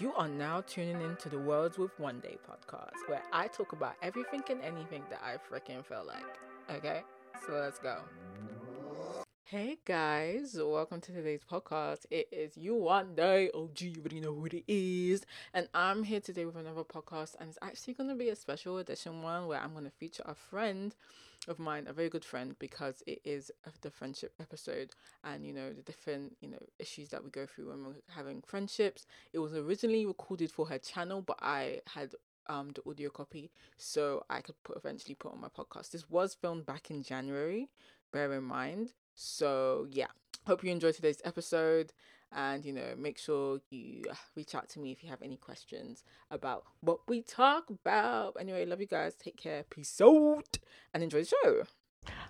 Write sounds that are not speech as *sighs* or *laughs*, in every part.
You are now tuning in to the Worlds with One Day podcast, where I talk about everything and anything that I freaking feel like. Okay, so let's go. Hey guys, welcome to today's podcast. It is Yawande. OG, you already know who it is. And I'm here today with another podcast, and it's actually going to be a special edition one where I'm going to feature a friend of mine, a very good friend, because it is the friendship episode and you know the different you know issues that we go through when we're having friendships. It was originally recorded for her channel, but I had um the audio copy so I could put eventually put on my podcast. This was filmed back in January, bear in mind. So yeah, hope you enjoyed today's episode and you know make sure you uh, reach out to me if you have any questions about what we talk about. Anyway love you guys. Take care. Peace out and enjoy the show.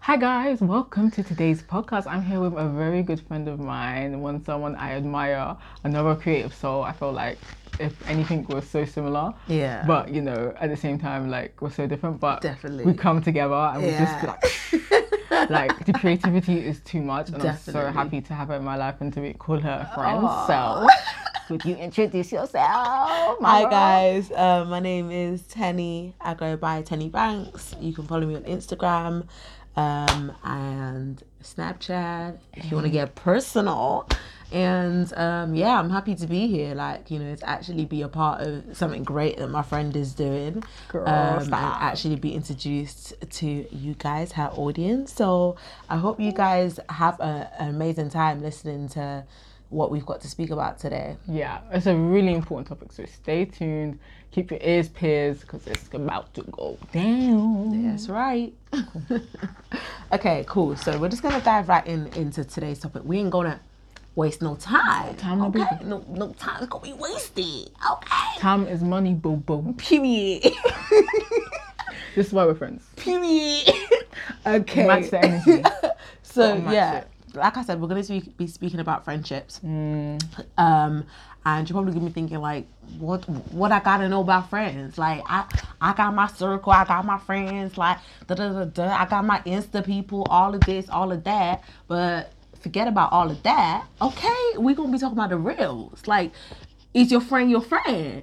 Hi guys. Welcome to today's podcast. I'm here with a very good friend of mine one someone i admire another creative soul. I feel like if anything was so similar Yeah. but you know at the same time like we're so different but Definitely. we come together and we just like *laughs* like the creativity is too much and i'm so happy to have her in my life and to be, call her a friend Aw. so *laughs* would you introduce yourself Hi Mara? guys, uh, my name is Tenny. I go by Tenny Banks. You can follow me on Instagram um, and Snapchat if you want to get personal. And um, yeah, I'm happy to be here. Like you know, to actually be a part of something great that my friend is doing, Girl, um, and actually be introduced to you guys, her audience. So I hope you guys have a, an amazing time listening to what we've got to speak about today. Yeah, it's a really important topic. So stay tuned. Keep your ears pierced because it's about to go down. That's right. *laughs* okay, cool. So we're just gonna dive right in into today's topic. We ain't gonna waste no time. time, no okay? baby. No, no time is gonna be wasted. Okay. Time is money, boo boo. Period. *laughs* This is why we're friends. Period. *laughs* okay. Match the energy. so match yeah, it. Like I said, we're gonna be speaking about friendships. Mm. Um, and you're probably gonna be thinking like, what what I gotta know about friends? Like I I got my circle, I got my friends, like da da da da. I got my Insta people, all of this, all of that. But forget about all of that. Okay, we're gonna be talking about the reals. Like, is your friend your friend?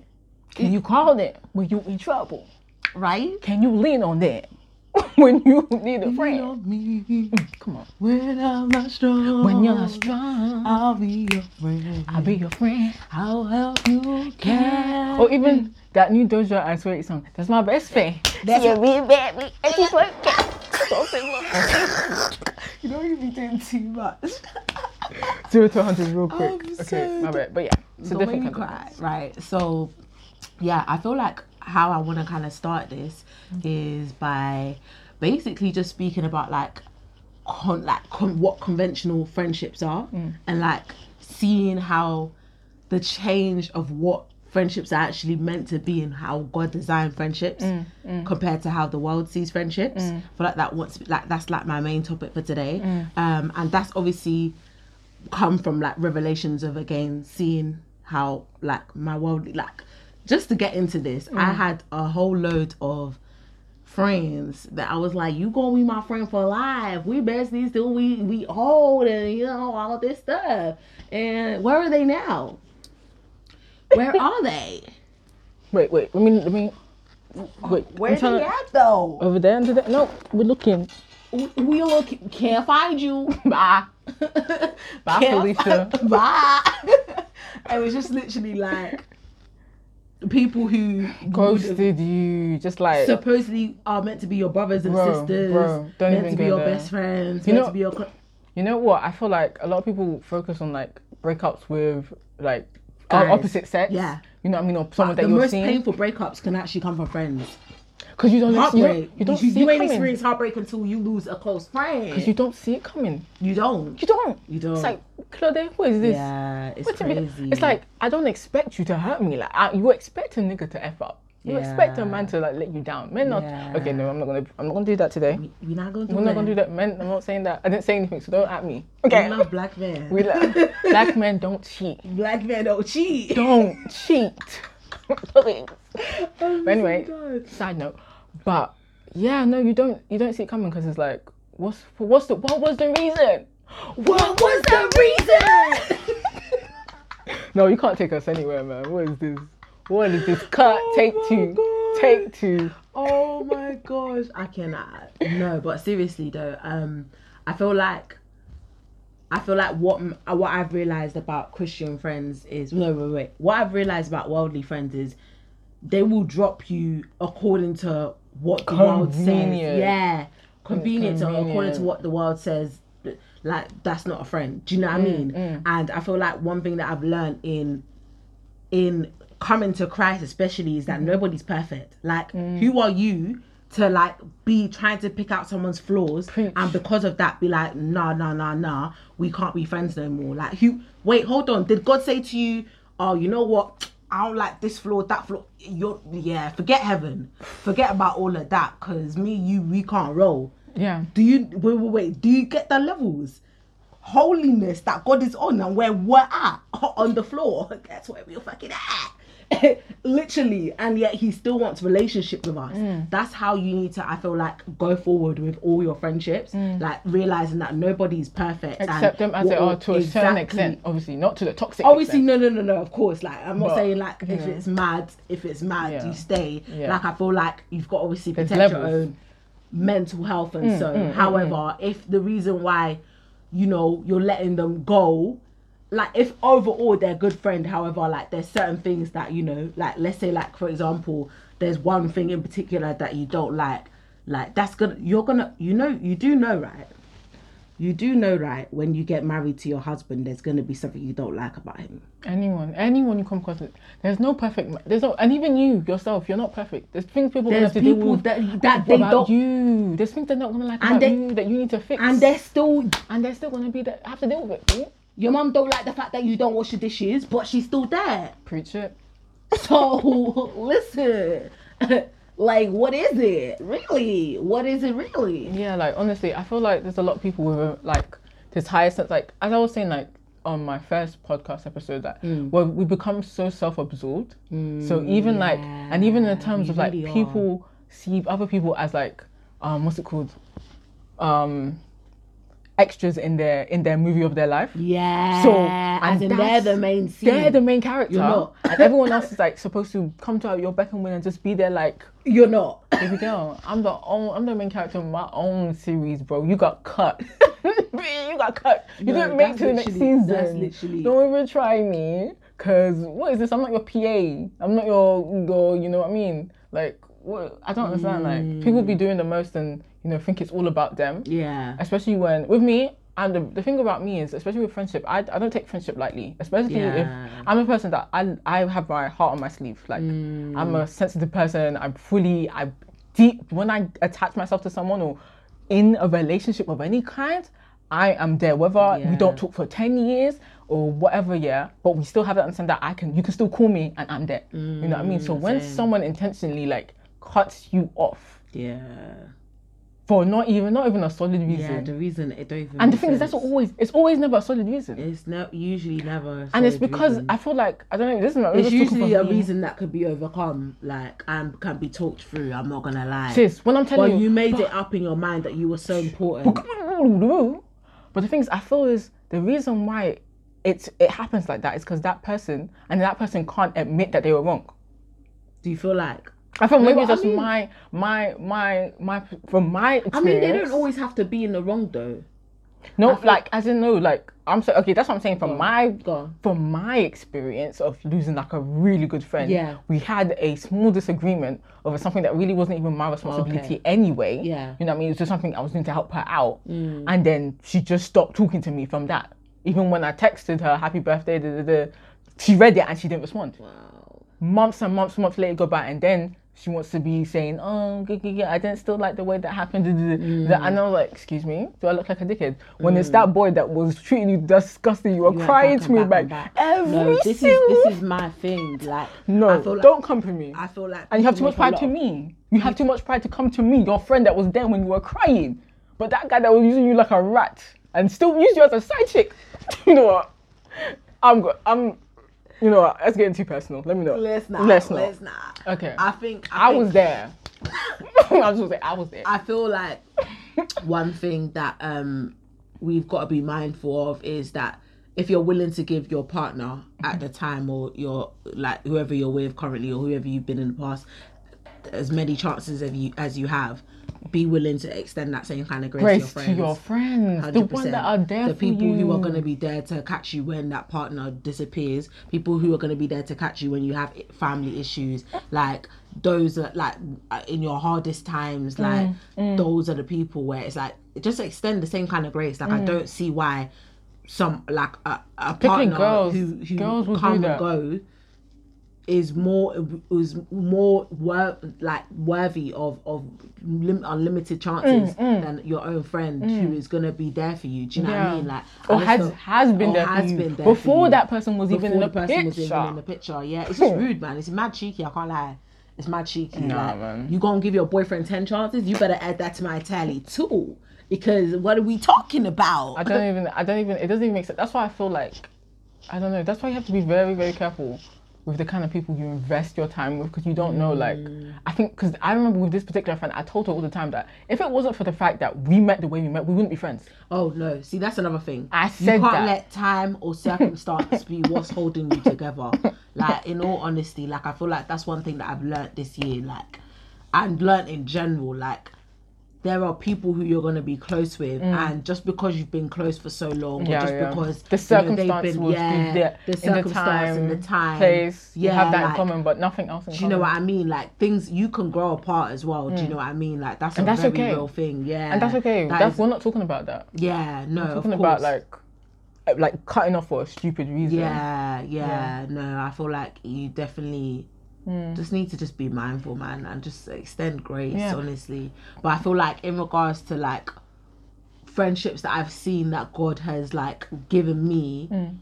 Can you call it when you in trouble? Right? Can you lean on that *laughs* when you need a friend? me Come on. when I'm not strong. When you're not strong, I'll be your friend. I'll be your friend. I'll help you carry. Or even that new Doja and Saweetie song. That's my best friend. That's yeah, me, baby. And she's like, *laughs* so. *laughs* You know you be doing too much. Zero to 100 real quick. Okay, so my bad. But yeah, it's a Don't make different me kind of cry. Right. So, yeah, I feel like how I want to kind of start this mm-hmm. is by basically just speaking about like, con- like con- what conventional friendships are, mm. and like seeing how the change of what friendships are actually meant to be and how God designed friendships mm, mm. compared to how the world sees friendships. I feel like that wants like that's like my main topic for today, um, and that's obviously come from like revelations of again seeing how like my world like just to get into this i mm. had a whole load of friends that i was like you gonna be my friend for life we besties till we we old and you know all of this stuff and where are they now where *laughs* are they Wait, wait. Let me, let me. Wait. where they to- at though Over there, under there? No, we're looking. we we look can't find you Bye. *laughs* Bye, Felicia. bye *laughs* it was just literally like people who Ghosted you. Just like. supposedly are meant to be your brothers and Bro, sisters, bro, don't meant even to be your there. best friends, You meant know- to be your. cl- You know what? I feel like a lot of people focus on like breakups with like Guys. opposite sex. Yeah. You know what I mean? Or someone the that you're most seeing. painful breakups can actually come from friends. Because you don't, you Heartbreak. don't, you don't you, see you ain't coming. experience heartbreak until you lose a close friend. Because you don't see it coming. You don't. You don't. You don't. It's like, Claude, who is this? yeah, it's What do you mean? It's like I don't expect you to hurt me. Like I, you expect a nigga to f up. You expect a man to like let you down. Men not. Yeah. Okay, no, I'm not gonna. I'm not gonna do that today. we're not gonna do We're not gonna do that. Men, I'm not saying that. I didn't say anything, so don't at me. Okay. We love black men. We love black men don't cheat. *laughs* black men don't cheat. Don't cheat. Oh But anyway, my God. side note. But yeah, no, you don't. You don't see it coming because it's like, what's what's the what was the reason? What was the reason? *laughs* No, you can't take us anywhere, man. What is this? What is this? Cut. take my two. God. Take two. Oh my gosh, I cannot. No, but seriously though, um, I feel like, I feel like what uh, what I've realized about Christian friends is no wait wait. What I've realized about worldly friends is, they will drop you according to what the world says. Yeah, convenient, to according to what the world says. Like that's not a friend. Do you know what I Mm, mean? And I feel like one thing that I've learned in in coming to Christ especially is that nobody's perfect. Like Mm. who are you to like be trying to pick out someone's flaws Preach. and because of that be like nah nah nah nah we can't be friends no more. Like who wait hold on did God say to you oh you know what I don't like this flaw that flaw you're yeah forget heaven forget about all of that because me you we can't roll. Yeah. Do you wait wait wait do you get the levels? holiness that God is on and where we're at on the floor. *laughs* That's where we're fucking at. *laughs* Literally, and yet he still wants relationship with us. Mm. That's how you need to, I feel like, go forward with all your friendships. Like realizing that nobody's perfect. Mm. Accept them as they are to a certain extent. Obviously, not to the toxic. Obviously, extent. no, no, no, no. Of course, like I'm not But, saying like if it's mad, if it's mad, Yeah. you stay. Yeah. Like I feel like you've got to obviously protect your. Mm, own mental health and mm, so. Mm, mm, however, if the reason why, you know, you're letting them go, like if overall they're a good friend, however, like there's certain things that you know, like let's say like for example, there's one thing in particular that you don't like, like that's gonna you're gonna you know you do know right. You do know, right, when you get married to your husband, there's going to be something you don't like about him. Anyone, anyone you come across, with, there's no perfect. ma- There's no, and even you yourself, you're not perfect. There's things people There's have to deal people with that, that they about don't. you. There's things they're not gonna like And about they- you that you need to fix. And they're still. and they're still gonna be there. Have to deal with it. Your mum don't like the fact that you don't wash the dishes, but she's still there. Preach it. So, *laughs* listen. *laughs* like, what is it? Really? What is it really? Yeah, like honestly, I feel like there's a lot of people with like this higher sense. Like as I was saying, like on my first podcast episode, that Mm. where we become so self-absorbed. so even like, and even in terms we of like really are. people see other people as like, um, what's it called, um, extras in their in their movie of their life. Yeah. So, as and in they're the main scene. They're the main character, You're not. and everyone else is like supposed to come to your beck and win and just be there like You're not. Baby girl, I'm the own, I'm the main character of my own series, bro. You got cut. *laughs* you got cut. You No, didn't make it to the next season. that's literally- Don't even try me. Cause what is this? I'm not your PA. I'm not your your. You know what I mean? Like what? I don't understand. Like people be hmm. doing the most and you know think it's all about them. Yeah. Especially when with me. And the, the thing about me is, especially with friendship, I, I don't take friendship lightly. Especially if I'm a person that I I have my heart on my sleeve. Like mm. I'm a sensitive person. I'm fully I deep when I attach myself to someone or in a relationship of any kind. I am there, whether we don't talk for ten years or whatever. Yeah, but we still have that understand that I can. You can still call me and I'm there. you know what I mean? So mm, when same. someone intentionally like cuts you off Yeah. For not even not even a solid reason. Yeah, the reason it don't even and the thing is, that's always it's always never a solid reason. It's no, usually never. a and it's because reason. I feel like I don't know. This is not. it's this is talking usually a me. reason that could be overcome, like and can be talked through. I'm not gonna lie. Sis, when I'm telling Well, you, you made it up in your mind that you were so important. But the thing is, I feel is the reason why it's it happens like that is because that person and that person can't admit that they were wrong. Do you feel like? I feel maybe I just mean- my my my my from my experience. I mean, they don't always have to be in the wrong though. no, feel- like as in no, like I'm so okay. That's what I'm saying. From my from my experience of losing like a really good friend, Yeah. we had a small disagreement over something that really wasn't even my responsibility Okay. anyway. Yeah. you know what I mean. It was just something I was doing to help her out, Mm. and then she just stopped talking to me from that. Even when I texted her happy birthday, da, da, da, she read it and she didn't respond. Wow. Months and months, months later go by, and then she wants to be saying, "Oh, g- g- g- I didn't still like the way that happened." Mm. And I was like, "Excuse me, do I look like a dickhead?" When it's that boy that was treating you disgusting, you were You crying to me back, back every No, this is this is my thing. Like no, I feel like, don't come to me. I feel like and you have too much pride to me. You have too much pride to come to me, your friend that was there when you were crying. But that guy that was using you like a rat and still used you as a side chick. *laughs* you know what? I'm good. I'm. You know what? Let's get too personal. Let me know. Let's not. Let's not. Let's not. Okay. I think I, I think- was there. *laughs* *laughs* I was say I was there. I feel like one thing that um we've got to be mindful of is that if you're willing to give your partner at the time or your like whoever you're with currently or whoever you've been in the past as many chances as you as you have, be willing to extend that same kind of grace, Grace to to your your friends. friends, the ones that are there the people who are going to be there to catch you when that partner disappears. People who are going to be there to catch you when you have family issues. Like those are like in your hardest times Mm, like those are the people where it's like just extend the same kind of grace. Like i don't see why some like a, a partner girls. who who Girls come and go is more is more wor- like worthy of of lim- unlimited chances mm, mm. than your own friend who mm. is gonna be there for you. Do you know what I Mm, mean? Like Or has has been or there has been there for before that person was even in Before the, the person picture. was even in the picture. Yeah, it's just hmm. rude, man. It's mad cheeky. I can't lie. It's mad cheeky. Nah, like, man. You gonna give your boyfriend ten chances? You better add that to my tally too. Because what are we talking about? I don't even. I don't even. It doesn't even make sense. That's why I feel like. I don't know. That's why you have to be very, very careful with the kind of people you invest your time with because you don't know. Like, mm. I think because I remember with this particular friend, I told her all the time that if it wasn't for the fact that we met the way we met, we wouldn't be friends. Oh no! See, that's another thing. I said you can't that. let time or circumstance be what's holding you together. *laughs* Like, in all honesty, like I feel like that's one thing that I've learnt this year. Like, and learnt in general. Like, there are people who you're gonna be close with, and just because you've been close for so long, or Mm. Just yeah. because The you know, circumstance been- yeah, the, the in the time, and the time, place. you have that like, in common, but nothing else in Do you common. know what I mean? Like things you can grow apart as well. Do you know what I mean? Like that's a Mm. that's very okay. real thing. Yeah, and that's okay. That that's is- we're not talking about that. yeah, no, We're talking about like, uh, like cutting off for a stupid reason. Yeah, yeah, no, I feel like you definitely Mm. just need to just be mindful, man, and just extend grace, Yeah. honestly. But I feel like in regards to like friendships that I've seen that God has like given me mm.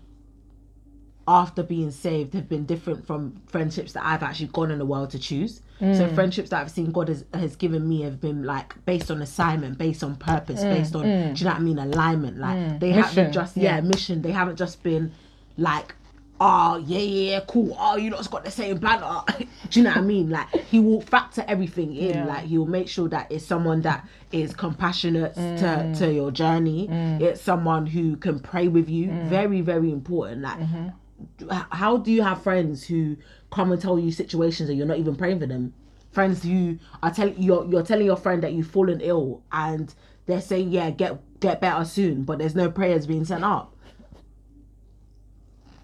after being saved have been different from friendships that I've actually gone in the world to choose. So mm. friendships that I've seen God has, has given me have been like based on assignment, based on purpose, based on do you know what I mean, alignment. Like they Mission, haven't just yeah, yeah. mission. They haven't just been like oh yeah yeah yeah, cool. Oh you lot's got the same planner *laughs* do you know what I mean? Like he will factor everything in. Yeah. like he will make sure that it's someone that is compassionate Mm. to, to your journey. It's someone who can pray with you. Mm. very very important. Like Mm-hmm. how do you have friends who come and tell you situations and you're not even praying for them? Friends who are telling you're you're telling your friend that you've fallen ill and they're saying yeah get get better soon but there's no prayers being sent up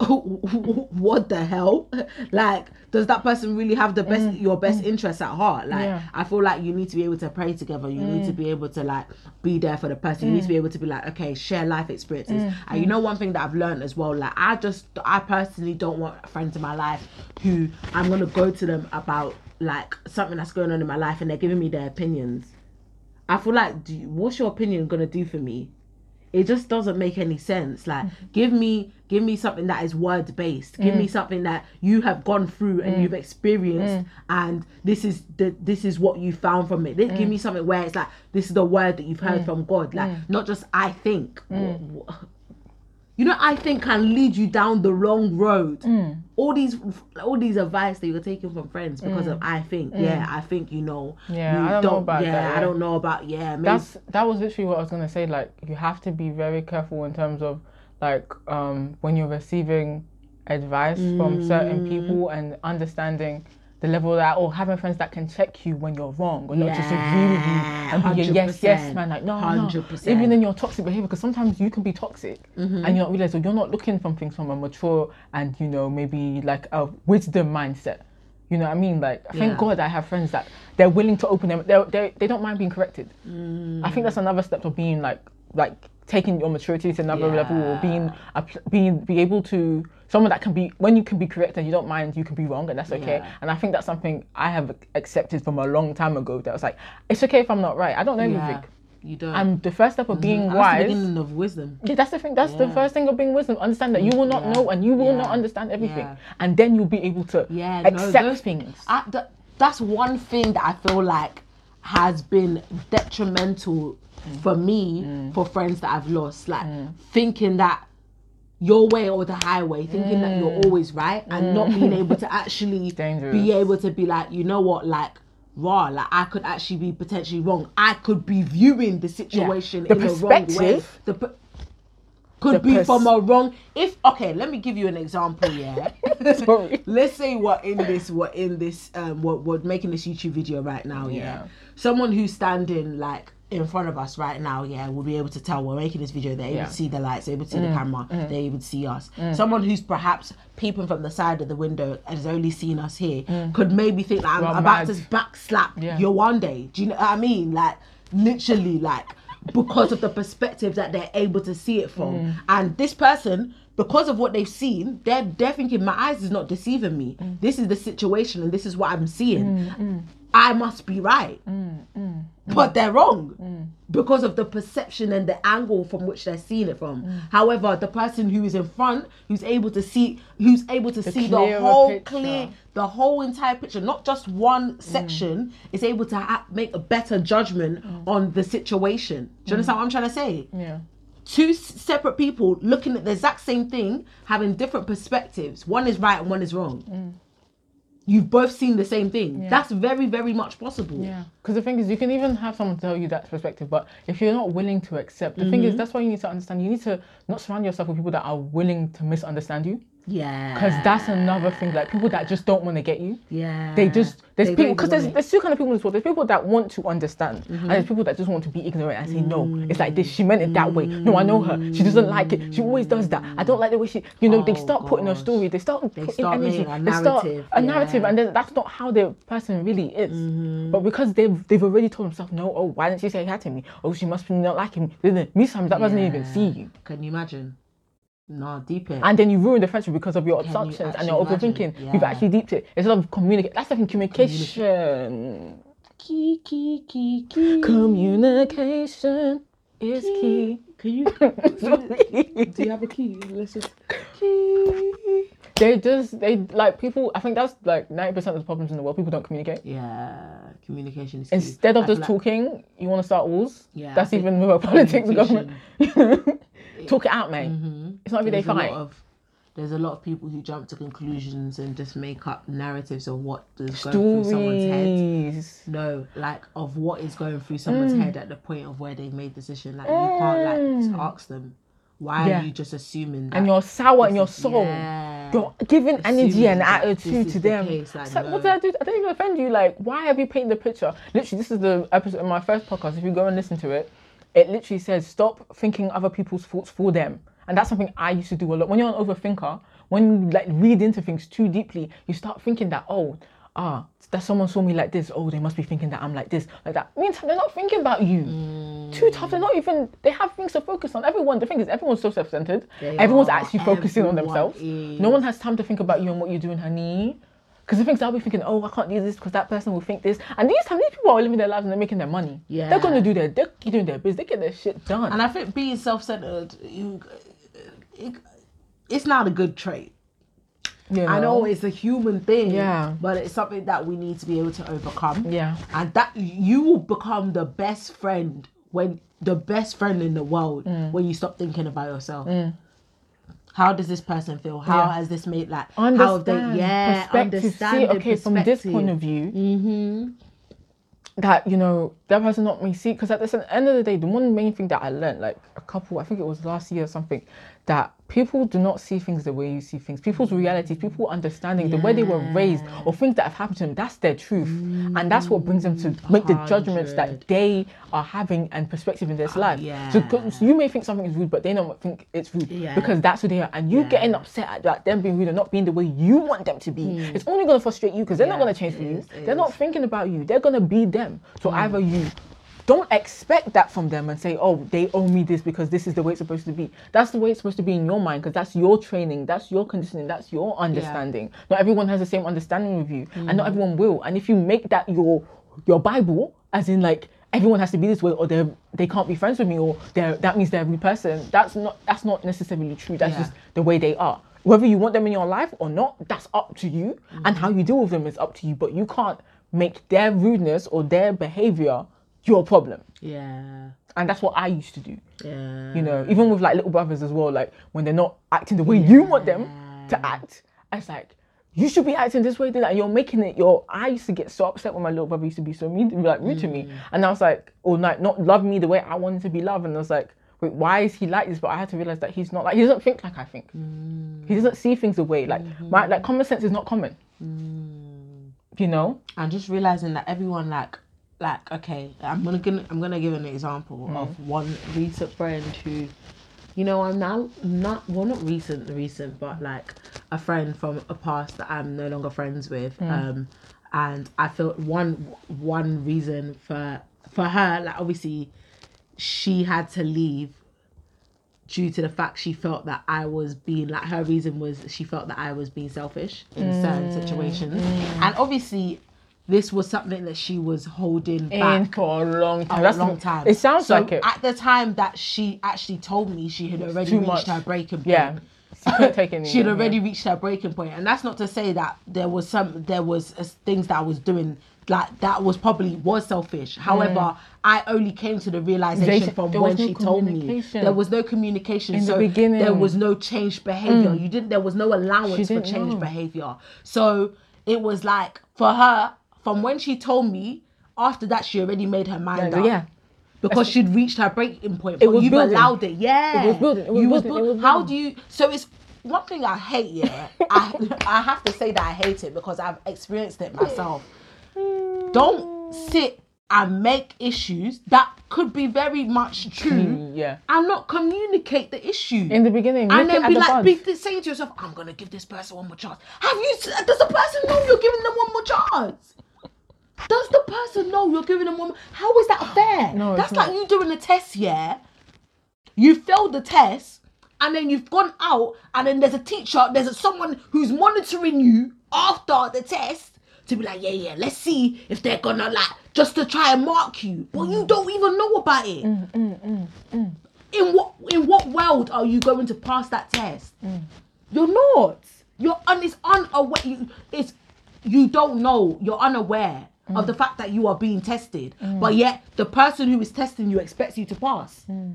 *laughs* what the hell? Like does that person really have the best your best interests at heart? Like Mm. Yeah. i feel like you need to be able to pray together. You need Mm. to be able to like be there for the person. You need to be able to be like okay share life experiences. Mm. and you know one thing that i've learned as well like i just i personally don't want friends in my life who i'm gonna go to them about like something that's going on in my life and they're giving me their opinions. I feel like you, what's your opinion gonna do for me? It just doesn't make any sense. Like give me give me something that is word based give me mm. something that you have gone through and mm. you've experienced mm. and this is the this is what you found from it. Give me something where it's like this is the word that you've heard from god. Like not just i think. You know i think can lead you down the wrong road. All these all these advice that you're taking from friends because of i think. Yeah i think you know Yeah, you I don't know about yeah that, i don't know about yeah maybe that's that was literally what I was gonna say. Like you have to be very careful in terms of like um when you're receiving advice from certain mm. people and understanding the level that or having friends that can check you when you're wrong or not just agree with you and be a yes yes man like no no 100%. even in your toxic behavior because sometimes you can be toxic mm-hmm. and you're not realize or you're not looking from things from a mature and you know maybe like a wisdom mindset you know what I mean? Like, thank Yeah. God I have friends that they're willing to open them. They they they don't mind being corrected. Mm. I think that's another step of being like like taking your maturity to another level or being a, being be able to someone that can be when you can be correct and you don't mind you can be wrong and that's okay Yeah. and I think that's something I have accepted from a long time ago that was like it's okay if I'm not right I don't know yeah, everything you don't and the first step of being That's the wise beginning of wisdom yeah, that's the thing. That's the first thing of being wisdom. Understand that you will not Yeah. know and you will not understand everything, Yeah. and then you'll be able to Yeah, no, accept those- things. I, th- that's one thing that I feel like has been detrimental for me Mm. for friends that I've lost. Like thinking that your way or the highway, thinking that you're always right and not being able to actually *laughs* Mm. Be able to be like, you know what, like. Raw, like I could actually be potentially wrong. I could be viewing the situation The in the wrong way. perspective. The per- could The be pers- from a wrong. If okay, let me give you an example. Yeah. *laughs* Sorry. Let's say we're in this, we're in this, um, we're, we're making this YouTube video right now. Yeah. Yeah. Someone who's standing like in front of us right now, yeah, we'll be able to tell we're making this video. They're able Yeah. Mm. to see the lights, they're able to see the camera, they're able to see us. Someone who's perhaps peeping from the side of the window and has only seen us here could maybe think like I'm Well, about mad. to backslap Yeah. Yawande. Do you know what I mean? Like literally, like because of the perspective that they're able to see it from. Mm. And this person, because of what they've seen, they're they're thinking my eyes is not deceiving me. Mm. This is the situation and this is what I'm seeing. I must be right. Mm, mm, mm. But they're wrong mm. because of the perception and the angle from which they're seeing it from. Mm. However, the person who is in front, who's able to see, who's able to see the whole picture. clear, the whole entire picture, not just one section, is able to ha- make a better judgment on the situation. Do you understand what I'm trying to say? Yeah. two separate people looking at the exact same thing, having different perspectives. One is right and one is wrong. You've both seen the same thing. That's very, very much possible. Yeah, because the thing is, you can even have someone tell you that perspective, but if you're not willing to accept, the thing is, mm-hmm. that's why you need to understand. You need to not surround yourself with people that are willing to misunderstand you, Yeah. because that's another thing. Like people that just don't want to get you. yeah. They just there's They people because there's there's two kind of people in this world. There's people that want to understand, and there's people that just want to be ignorant and say no. It's like this. She meant it that way. No, I know her. She doesn't like it. She always does that. I don't like the way she. You know, they Oh, start putting a story. They start putting start energy. making a they start narrative, a narrative, and then that's not how the person really is. Mm-hmm. But because they've they've already told themselves no. Oh, why didn't she say hi to me? Oh, she must be not liking me. Me sometimes that doesn't even see you. Can you imagine? No, deep it. And then you ruin the friendship because of your you assumptions and your overthinking. imagine? You've actually deeped it. Instead of communicate, that's thing. Communication. key, key, key, key. Communication is key. Can you? *laughs* Do you have a key? Let's just. Key. They just they like people. I think that's like ninety percent of the problems in the world. People don't communicate. Yeah, communication is key. Instead of I just like- talking, you want to start wars. Yeah, that's even with *laughs* our politics and *laughs* Talk it out, mate. Mhm. It's not every day There's fight. of there's a lot of people who jump to conclusions and just make up narratives of what is going through someone's head. No, like of what is going through someone's Mm. head at the point of where they've made the decision. Like you can't like just ask them. Why Yeah. are you just assuming that? And you're sour in your soul. yeah. You're giving energy and attitude to the them. case, like, it's like, no. what did I do? I didn't even offend you. Like, why have you painted the picture? Literally, this is the episode in my first podcast. If you go and listen to it, it literally says stop thinking other people's thoughts for them. And that's something I used to do a lot. When you're an overthinker, when you like read into things too deeply, you start thinking that, oh, ah, that someone saw me like this. Oh, they must be thinking that I'm like this, like that. Meantime, they're not thinking about you. Too tough. They're not even. They have things to focus on. Everyone. The thing is, everyone's so self-centered. They Everyone's actually focusing on themselves. is. No one has time to think about you and what you're doing, honey. Because the things I'll be thinking, oh, I can't do this because that person will think this. And these time, these people are living their lives and they're making their money. Yeah. They're gonna do their, they're doing their business. They get their shit done. And I think being self-centered, you, it, it's not a good trait. you I know it's a human thing, Yeah. but it's something that we need to be able to overcome. Yeah. and that you will become the best friend when the best friend in the world Mm. when you stop thinking about yourself. How does this person feel? How Yeah. has this made like how have they yeah perspective. understand See, okay, from this point of view, Mm-hmm. that you know that person not me see because at the end of the day the one main thing that i learned like a couple i think it was last year or something that people do not see things the way you see things. People's realities people understanding the way they were raised or things that have happened to them that's their truth. And that's what brings them to make the judgments that they are having and perspective in their life. yeah. so, you may think something is rude but they don't think it's rude Yeah. because that's who they are. And you getting upset at that them being rude and not being the way you want them to be it's only going to frustrate you because they're not going to change for you. is, they're not thinking about you. They're gonna be them. So either you don't expect that from them and say, "Oh, they owe me this because this is the way it's supposed to be." That's the way it's supposed to be in your mind because that's your training, that's your conditioning, that's your understanding. Not everyone has the same understanding with you, and not mm. everyone will. And if you make that your your Bible, as in like everyone has to be this way, or they they can't be friends with me, or they're that means they're a rude person. That's not that's not necessarily true. That's Yeah. just the way they are. Whether you want them in your life or not, that's up to you. And mm. how you deal with them is up to you. But you can't make their rudeness or their behavior your problem. yeah And that's what I used to do. yeah You know, even with like little brothers as well, like when they're not acting the way you want them to act, it's like, you should be acting this way, then and you're making it your I used to get so upset when my little brother used to be so mean like rude to me. Mm. And I was like, oh, or like not love me the way I wanted to be loved. And I was like, wait, why is he like this? But I had to realize that he's not like he doesn't think like I think. Mm. He doesn't see things the way like mm-hmm. my like common sense is not common. Mm. You know? and just realizing that everyone like like okay i'm gonna gonna i'm gonna give an example of mm-hmm. one recent friend who you know i'm now not well not recent recent but like a friend from a past that i'm no longer friends with mm. um and i feel one one reason for for her like obviously she had to leave due to the fact she felt that I was being like her reason was she felt that I was being selfish in certain mm. situations. Mm. And obviously this was something that she was holding In back for a long time. a That's long time. It sounds so like it. At the time that she actually told me she had already reached much. her breaking point. yeah. She couldn't take it She had already yeah. reached her breaking point, and that's not to say that there was some there was uh, things that I was doing like that was probably was selfish. However, I only came to the realization They- from when no she told me there was no communication. In the beginning. there was no changed behavior. You didn't. There was no allowance for changed know. behavior. So it was like for her from when she told me. After that, she already made her mind up yeah. because she'd reached her breaking point. But was you've building. allowed it, yeah. It was building, it was you building, it build- was How do you? So it's one thing I hate. Yeah, I I have to say that I hate it because I've experienced it myself. Don't sit and make issues that could be very much true Yeah. and not communicate the issue. In the beginning, and then be like, be saying to yourself, "I'm gonna give this person one more chance." Have you? Does the person know you're giving them one more chance? Does the person know you're giving them one? How is that fair? *gasps* No, that's like not. you doing a test, yeah. You failed the test, and then you've gone out, and then there's a teacher, there's a, someone who's monitoring you after the test to be like, yeah, yeah, let's see if they're gonna like just to try and mark you, but you mm. don't even know about it. Mm, mm, in what in what world are you going to pass that test? You're not. You're un, it's unaware. You, it's you don't know. You're unaware Mm. of the fact that you are being tested, mm. but yet the person who is testing you expects you to pass. Mm.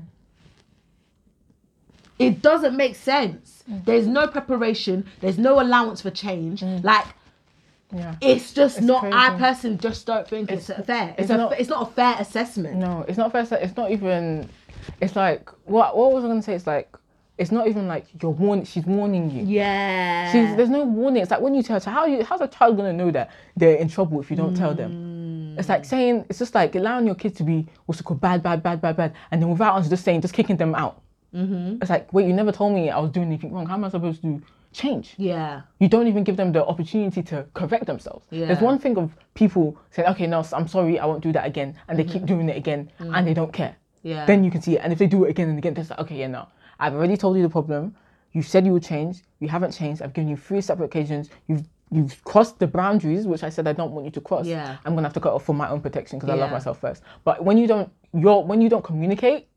It doesn't make sense. There's no preparation. There's no allowance for change. Like Yeah. it's just not. I personally just don't think it's, fair. It's, it's a, not- it's not a fair assessment. No, it's not fair. It's not even. It's like what? What was I gonna say? It's like it's not even like you're warning. She's warning you. Yeah. She's, there's no warning. It's like when you tell her, how you, how's a child gonna know that they're in trouble if you don't tell them? Mm. It's like saying it's just like allowing your kids to be what's called bad, bad, bad, bad, bad, and then without us just saying just kicking them out. Mm-hmm. It's like wait, you never told me I was doing anything wrong. How am I supposed to change? yeah. you don't even give them the opportunity to correct themselves. Yeah. There's one thing of people saying, okay, no, I'm sorry, I won't do that again. And they mm-hmm. keep doing it again and they mm. don't care. Yeah. Then you can see it. And if they do it again and again, they're like, okay, yeah, no. I've already told you the problem. You said you would change. You haven't changed. I've given you three separate occasions. You've you've crossed the boundaries, which I said I don't want you to cross. Yeah. I'm gonna have to cut off for my own protection because I love myself first. But when you don't, you're when you don't communicate,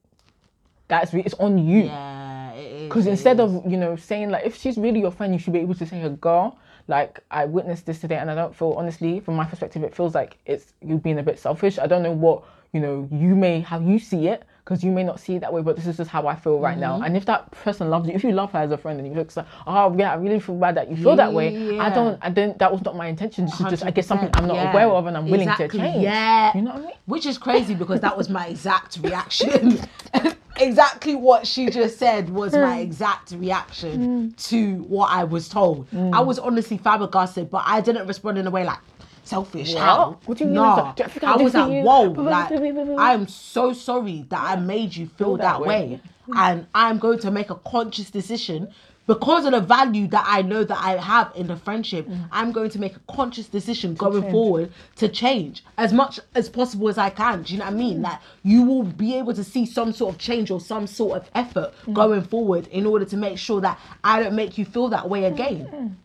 that's it's on you. Yeah. it is, Because instead is. of, you know, saying like, if she's really your friend, you should be able to say, her girl, like, I witnessed this today and I don't feel, honestly, from my perspective, it feels like it's you being a bit selfish. I don't know what, you know, you may, how you see it, because you may not see it that way, but this is just how I feel right Mm-hmm. now. And if that person loves you, *laughs* if you love her as a friend and you look like, oh, yeah, I really feel bad that you feel that way, I don't, I didn't, that was not my intention. This is just, I guess, something I'm not Yeah. aware of and I'm willing Exactly, to change. Yeah. You know what I mean? Which is crazy because that was my exact reaction. *laughs* exactly what she just said was my hmm. exact reaction hmm. to what I was told. I hmm. was honestly flabbergasted, but I didn't respond in a way like selfish. What? How? What do you mean Nah. I'm so- do you think I I was like, whoa, like blah. I'm so sorry that I made you feel that, that way. way. And I'm going to make a conscious decision because of the value that I know that I have in the friendship. Mm. I'm going to make a conscious decision going change. forward to change as much as possible as I can. Do you know what I mean? Mm. Like you will be able to see some sort of change or some sort of effort mm. going forward in order to make sure that I don't make you feel that way again.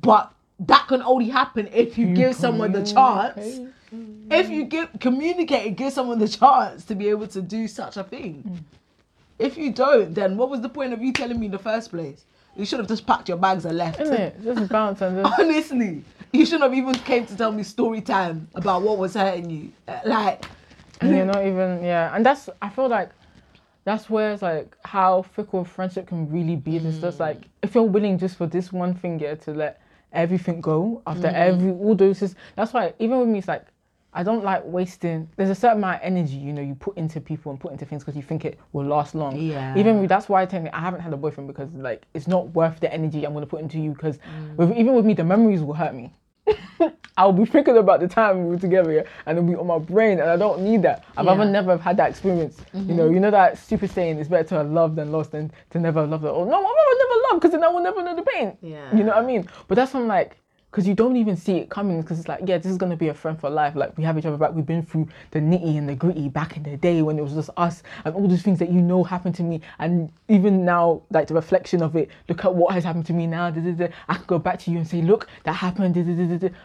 But that can only happen if you, give mm, someone the chance. If you give communicate and give someone the chance to be able to do such a thing. Mm. If you don't, then what was the point of you telling me in the first place? You should have just packed your bags and left. Isn't it? Just bounce and just. Honestly, you shouldn't have even came to tell me story time about what was hurting you. Uh, Like, and you're not even yeah and that's i feel like that's where it's like how fickle friendship can really be it's just mm. like if you're willing just for this one thing yeah to let everything go after mm-hmm. every all doses. that's why even with me it's like I don't like wasting. There's a certain amount of energy, you know, you put into people and put into things because you think it will last long. Yeah. Even with- that's why I think I haven't had a boyfriend because like it's not worth the energy I'm gonna put into you because mm. with, even with me the memories will hurt me. *laughs* I'll be thinking about the time we were together yeah, and it'll be on my brain and I don't need that. I've Yeah. never have had that experience. You know, mm-hmm. you know that stupid saying it's better to have loved than lost than to never have loved. at all. no, rather never love because then I will never know the pain. Yeah. You know what I mean? But that's when like because you don't even see it coming because it's like yeah this is gonna be a friend for life. Like we have each other back. We've been through the nitty and the gritty back in the day when it was just us and all these things that you know happened to me. And even now like the reflection of it look at what has happened to me now. Da, da, da. I could go back to you and say look that happened.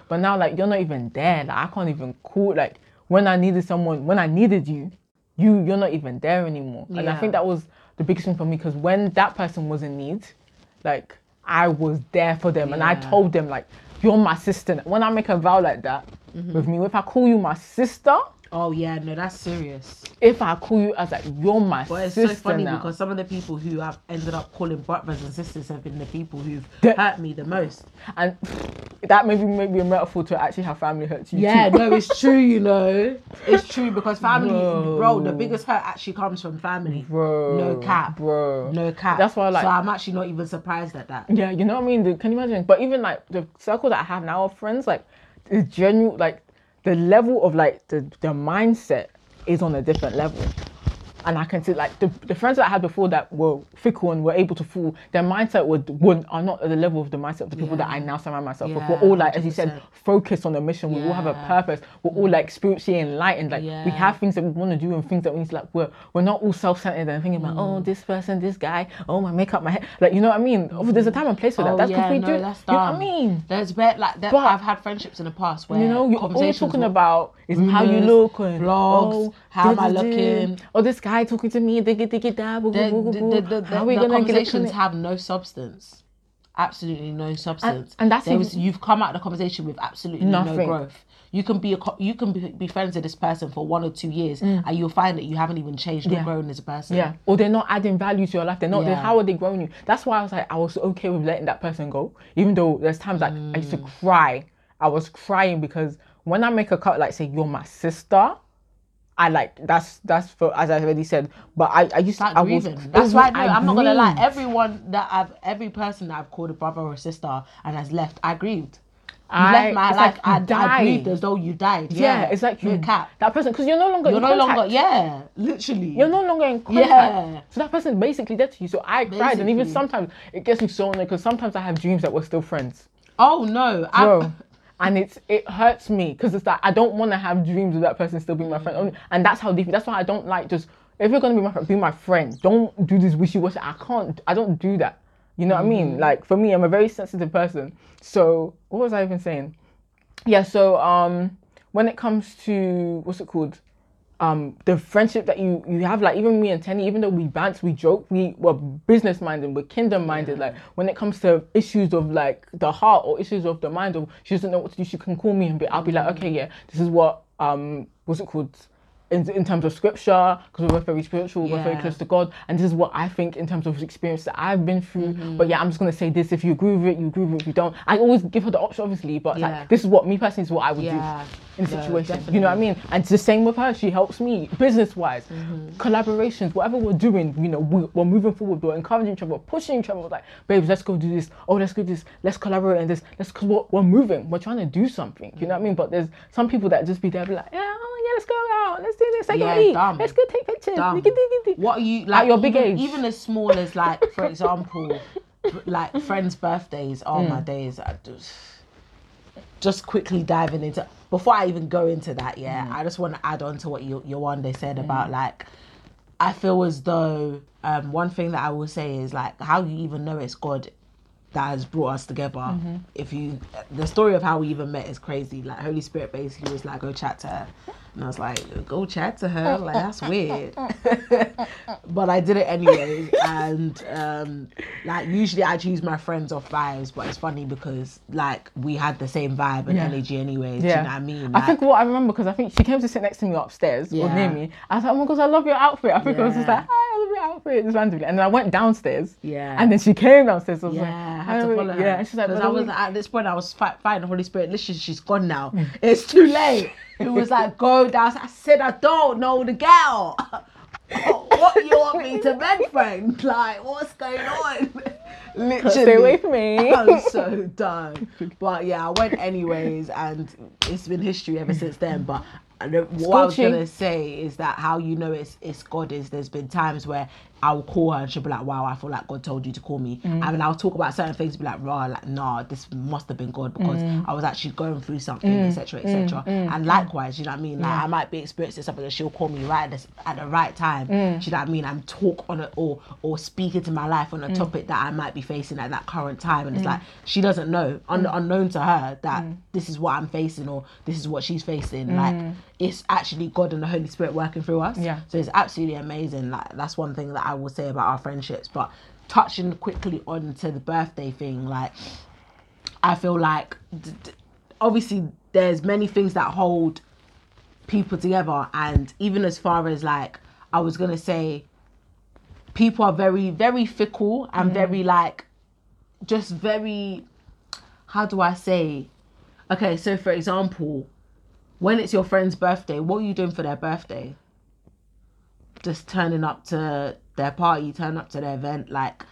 But now like you're not even there. Like I can't even call like when I needed someone when I needed you you you're not even there anymore. And I think that was the biggest thing for me because when that person was in need like I was there for them and I told them like you're my sister. When I make a vow like that Mm-hmm. with me, if I call you my sister, Oh yeah, no, that's serious. if I call you as like you're my But it's sister so funny now. because some of the people who have ended up calling brothers and sisters have been the people who've The- hurt me the most. and *sighs* that maybe maybe a metaphor to actually how family hurts you. Yeah, too. no, it's *laughs* true, you know. It's true because family, Bro. bro, the biggest hurt actually comes from family. bro. No cap. bro. No cap. That's why, like- So I'm actually not even surprised at that. Yeah, you know what I mean? The- Can you imagine? But even like the circle that I have now of friends, like the general, like the level of like the the mindset is on a different level. And I can see like the, the friends that I had before that were fickle and were able to fall, their mindset would, would are not at the level of the mindset of the people that I now surround myself with. We're all like, as you said, 100%. focused on a mission. We all have a purpose. We're all like spiritually enlightened. Like we have things that we want to do and things that we need to like. We're we're not all self-centered and thinking about oh mm. this person, this guy, oh my makeup, my hair. Like you know what I mean? Obviously, There's a mm. time and place for that. Oh, That's yeah, because we no, do. that's you know what I mean? There's bet like that. But- I've had friendships in the past where You know, you're all talking about is how you look and blogs, oh, how am I looking? Oh, this guy talking to me, diggy diggy da, boo, the, boo, boo, the, the, the, How are we the gonna conversations have no substance. Absolutely no substance. and that's there was, you've come out of the conversation with absolutely Nothing. no growth. You can be a you can be, be friends with this person for one or two years, and you'll find that you haven't even changed or Mm. Yeah. grown as a person. Yeah, or they're not adding value to your life. They're not. They're, how are they growing you? That's why I was like, I was okay with letting that person go, even though there's times like I used to Mm. cry. I was crying because when I make a cut, like say you're my sister, I like that's that's for as I already said. But I I used to I was. That's why I I'm not gonna lie. Everyone that I've, every person that I've called a brother or a sister and has left, I grieved. You I- left my it's life. like I, I died. grieved as though you died. yeah, Yeah, it's like you cap. that person because you're no longer You're in no contact. longer. Yeah, literally. You're no longer in contact. Yeah. So that person basically dead to you. So I cried, and even sometimes it gets me so annoyed because sometimes I have dreams that we're still friends, Oh no, I, bro. *laughs* and it's it hurts me because it's like I don't want to have dreams of that person still being my friend, and that's how deep. That's why I don't like just if you're gonna be my friend, be my friend. Don't do this wishy washy. I can't. I don't do that. You know what I mean? Like for me, I'm a very sensitive person. So what was I even saying? Yeah. So um, when it comes to what's it called? Um the friendship that you you have like even me and Tenny even though we bant we joke we were business minded we're kingdom minded like when it comes to issues of like the heart or issues of the mind or she doesn't know what to do she can call me and be I'll be like okay yeah this is what um what's it called? In, in terms of scripture because we're both very spiritual we're very close to God and this is what I think in terms of experience that I've been through. Mm-hmm. but yeah I'm just gonna say this if you agree with it you agree with it if you don't. I always give her the option obviously but Yeah. like this is what me personally is what I would Yeah. do in a No, situation. you know what I mean? And it's the same with her. She helps me business wise, collaborations, whatever we're doing. You know, we, we're moving forward. We're encouraging each other, we're pushing each other. We're like, babes, let's go do this. Oh, let's go do this. Let's collaborate and this. Let's because we're, we're moving. We're trying to do something. You know what I mean? But there's some people that just be there, be like, yeah, oh yeah, let's go out. Let's do this. Let's Yeah, go eat. dumb. Let's go take pictures. What? What are you like? your big even, age. even as small as like, for *laughs* example, like friends' birthdays. Oh Mm. my days! I just just quickly diving into before I even go into that. Yeah, Mm. I just want to add on to what you Yawande said about like. I feel as though um, one thing that I will say is like how you even know it's God that has brought us together. Mm-hmm. If you, the story of how we even met is crazy. Like Holy Spirit basically was like, "Go chat to her," and I was like, "Go chat to her." Like that's weird, *laughs* but I did it anyway. And um, like usually I choose my friends off vibes, but it's funny because like we had the same vibe and Yeah. energy anyways. Do you know what I mean? I think what I remember because I think she came to sit next to me upstairs or near me. I was like, oh my gosh, I love your outfit. I think I was just like, hi, I love your up just randomly, and then I went downstairs. Yeah. And then she came downstairs. I was Yeah, like, I had to "Hi, follow her. Yeah, and she's like, because I was way-" at this point, I was fi- fighting the Holy Spirit. Listen, she's gone now. Mm. It's too late. It was like *laughs* go down. I said, I don't know the girl. *laughs* what you want me to bed, friend? Like, what's going on? Literally, Stay away from me. *laughs* I'm so done. But yeah, I went anyways, and it's been history ever since then. But what I was gonna say is that how you know it's it's God is there's been times where I'll call her and she'll be like, "Wow, I feel like God told you to call me." Mm. I mean, I'll talk about certain things, be like, "Raw, like, nah, this must have been God because Mm. I was actually going through something, mm. etc., etc." Mm. Mm. And likewise, you know what I mean? Like, I might be experiencing something and she'll call me right at, this, at the right time. Mm. You know what I mean? I'm talk on it or or speak into my life on a topic that I might be facing at that current time, and it's like she doesn't know, un- unknown to her, that this is what I'm facing or this is what she's facing. Like, it's actually God and the Holy Spirit working through us. Yeah. So it's absolutely amazing. Like that's one thing that I will say about our friendships. But touching quickly on to the birthday thing, like I feel like d- d- obviously there's many things that hold people together, and even as far as like I was gonna say, people are very very fickle and very like just very how do I say? Okay, so for example, when it's your friend's birthday, what are you doing for their birthday? Just turning up to their party, turn up to their event, like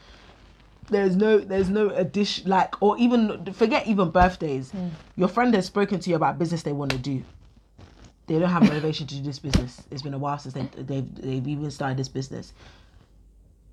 there's no there's no addition like or even forget even birthdays. Hmm. Your friend has spoken to you about business they want to do. They don't have motivation to do this business. It's been a while since they, they've they've even started this business.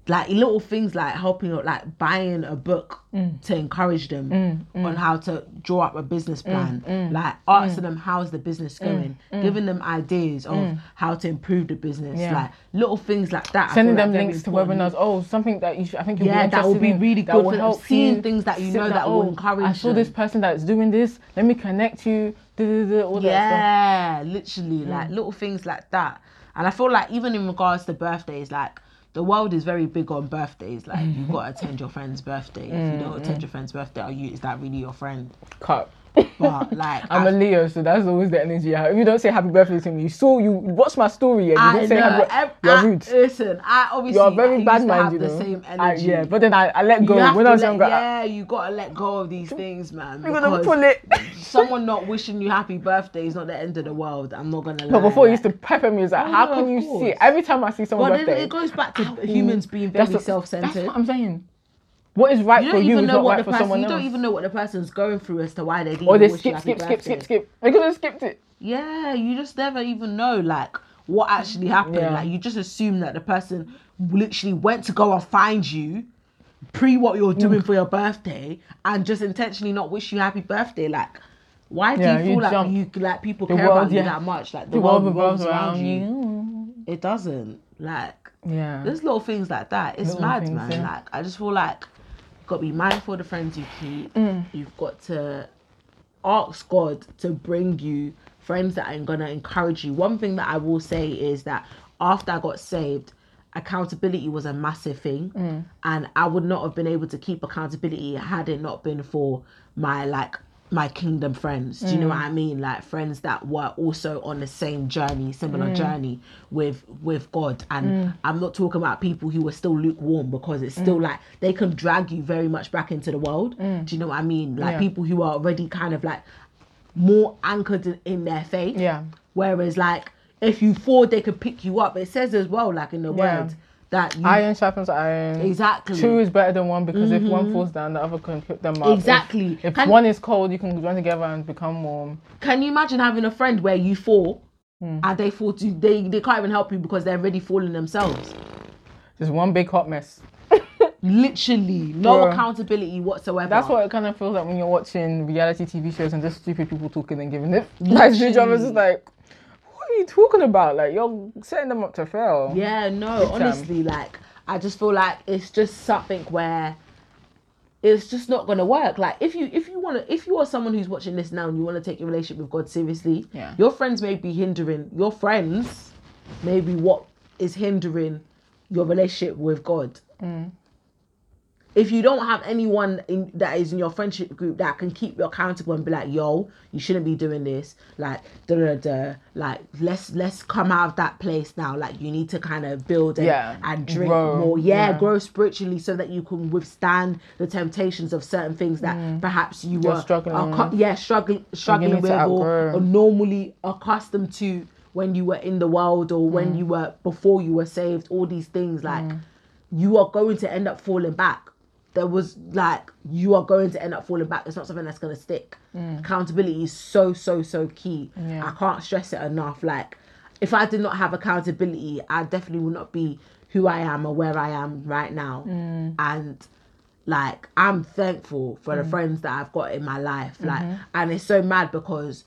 Like little things like helping like buying a book mm. to encourage them mm, mm. on how to draw up a business plan. Like asking them how's the business going, giving them ideas of how to improve the business. Yeah. Like little things like that. Sending them like links to webinars. Oh, something that you should, I think you'll Yeah, be that will be really that good will help seeing you. things that you know down, that will "Oh, encourage I saw this person that's doing this. Let me connect you. duh, duh, duh, that Yeah, literally, Mm. like little things like that. And I feel like even in regards to birthdays, like the world is very big on birthdays. Like Mm-hmm. you've got to attend your friend's birthday. If you don't attend your friend's birthday, are you is that really your friend? Cut. But *laughs* like I'm I a Leo, so that's always the energy I have. If you don't say happy birthday to me, you saw you watch my story and you I didn't say happy ev- You're rude. Listen, I obviously You're I very used bad have you the know. same I- energy. yeah, but then I, I let go when I was let- younger. I- Yeah, you gotta let go of these things, man. You're gonna pull it. *laughs* Someone not wishing you happy birthday is not the end of the world. I'm not gonna lie. But before you used to pepper me, it's like, Oh, how no, can you course. see? Every time I see then birthday, it goes back to humans being very self-centered. That's what I'm saying. What is right you for you is not what right for person. someone You don't even know what the person's going through as to why they didn't. or they even wish you skip, skip, skip, skip, skip. They could have skipped it. Yeah, you just never even know like what actually happened. Yeah. Like you just assume that the person literally went to go and find you pre what you're doing Mm. for your birthday and just intentionally not wish you happy birthday. Like, why do Yeah, you feel you like jump. you like people The care world, about you that much? Like the, The world, world revolves around around you. you. It doesn't. Like Yeah. there's little things like that. It's Little mad, things, man. yeah. Like I just feel like got to be mindful of the friends you keep. Mm. You've got to ask God to bring you friends that are gonna encourage you. One thing that I will say is that after I got saved, accountability was a massive thing, Mm. and I would not have been able to keep accountability had it not been for my like my kingdom friends. Do you know what Mm. I mean? Like friends that were also on the same journey, similar Mm. journey with with God. And I'm not talking about people who were still lukewarm because it's Mm. still like they can drag you very much back into the world. Do you know what I mean? Like Yeah. people who are already kind of like more anchored in, in their faith. Yeah. Whereas like if you fall, they could pick you up. It says as well, like in the Yeah. word, that you Iron sharpens iron. exactly Two is better than one because if one falls down, the other can pick them up. Exactly. If, Can- one is cold, you can join together and become warm. Can you imagine having a friend where you fall Hmm. and they fall to they they can't even help you because they're already falling themselves? Just one big hot mess. *laughs* Literally, no Bruh. accountability whatsoever. That's what it kind of feels like when you're watching reality TV shows and just stupid people talking and giving it to each other. Just like, are you talking about? Like you're setting them up to fail. Yeah, no, Big time. honestly, like I just feel like it's just something where it's just not gonna work. Like if you if you wanna if you are someone who's watching this now and you wanna take your relationship with God seriously, Yeah. your friends may be hindering your friends maybe what is hindering your relationship with God. Mm. If you don't have anyone in, that is in your friendship group that can keep you accountable and be like, yo, you shouldn't be doing this, like da da da, like let's let's come out of that place now. Like you need to kind of build and, Yeah, and drink grow, more, yeah, yeah. grow spiritually so that you can withstand the temptations of certain things that perhaps you Mm. You're were struggling are yeah struggling struggling with or, or normally accustomed to when you were in the world or when Mm. you were before you were saved all these things like you are going to end up falling back there was like you are going to end up falling back it's not something that's going to stick accountability is so so so key Mm. Yeah. i can't stress it enough like if i did not have accountability i definitely would not be who i am or where i am right now Mm. and like i'm thankful for the Mm. friends that i've got in my life like Mm-hmm. and it's so mad because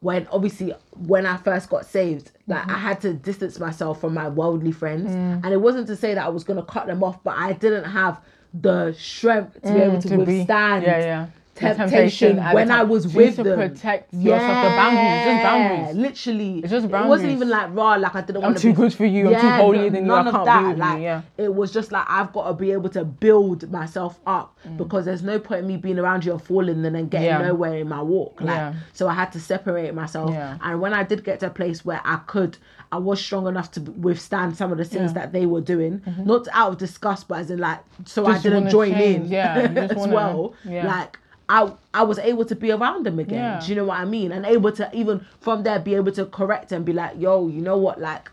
when obviously when I first got saved, like Mm-hmm. I had to distance myself from my worldly friends, Mm. and it wasn't to say that I was gonna cut them off, but I didn't have the strength to be able to, Mm, to be- withstand yeah, yeah. Temptation, when I was So with to them. protect yourself. The boundaries, just boundaries. Literally, It's just It wasn't even like raw, like I didn't want to be too be good for you. I'm too holier than you. I can't of that. be like. Yeah. It was just like I've got to be able to build myself up Mm. because there's no point in me being around you and falling and then getting Yeah. nowhere in my walk. Like, Yeah. so I had to separate myself. Yeah. And when I did get to a place where I could, I was strong enough to withstand some of the things Yeah. that they were doing, not out of disgust, but as in like, so I didn't join change, in. yeah, *laughs* as well. yeah. Like. I, I was able to be around them again. Yeah. Do you know what I mean? And able to even from there be able to correct and be like, yo, you know what? Like,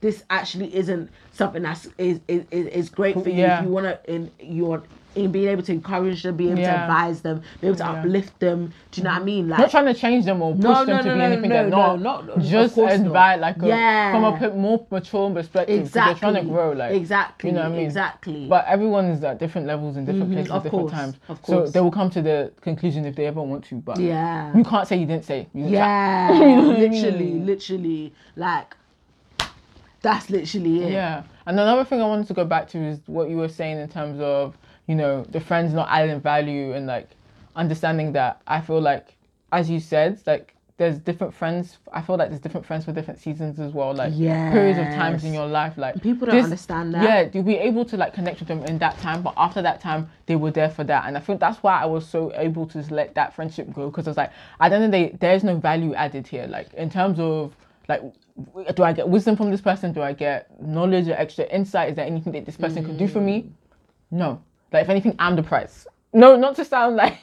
this actually isn't something that's is is, is great for you Yeah. if you want to in you want in being able to encourage them, being able to advise them, be able to Yeah. Mm-hmm. uplift them. Do you know what I mean? Like Not trying to change them or push No, them no, to no, be anything no, they're no, not. not- just invite like a Yeah. from a more mature perspective. Exactly. They're trying to grow, like exactly, you know what I mean? exactly. But everyone is at different levels in different Mhm, places, of different course, times. of course. So they will come to the conclusion if they ever want to. But yeah, you can't say you didn't say. You yeah, *laughs* You know what I *laughs* literally, literally, like that's literally it. Yeah. And another thing I wanted to go back to is what you were saying in terms of, you know, the friends not adding value and like understanding that I feel like, as you said, like there's different friends. I feel like there's different friends for different seasons as well. Like periods of times in your life. Like People don't this- understand that. Yeah, you'll be able to like connect with them in that time, but after that time, they were there for that. And I think that's why I was so able to just let that friendship go because I was like, at the end of the day, there's no value added here. Like in terms of like, do I get wisdom from this person? Do I get knowledge or extra insight? Is there anything that this person could do for me? Mm. No. Like if anything, I'm the price. No, not to sound *laughs* like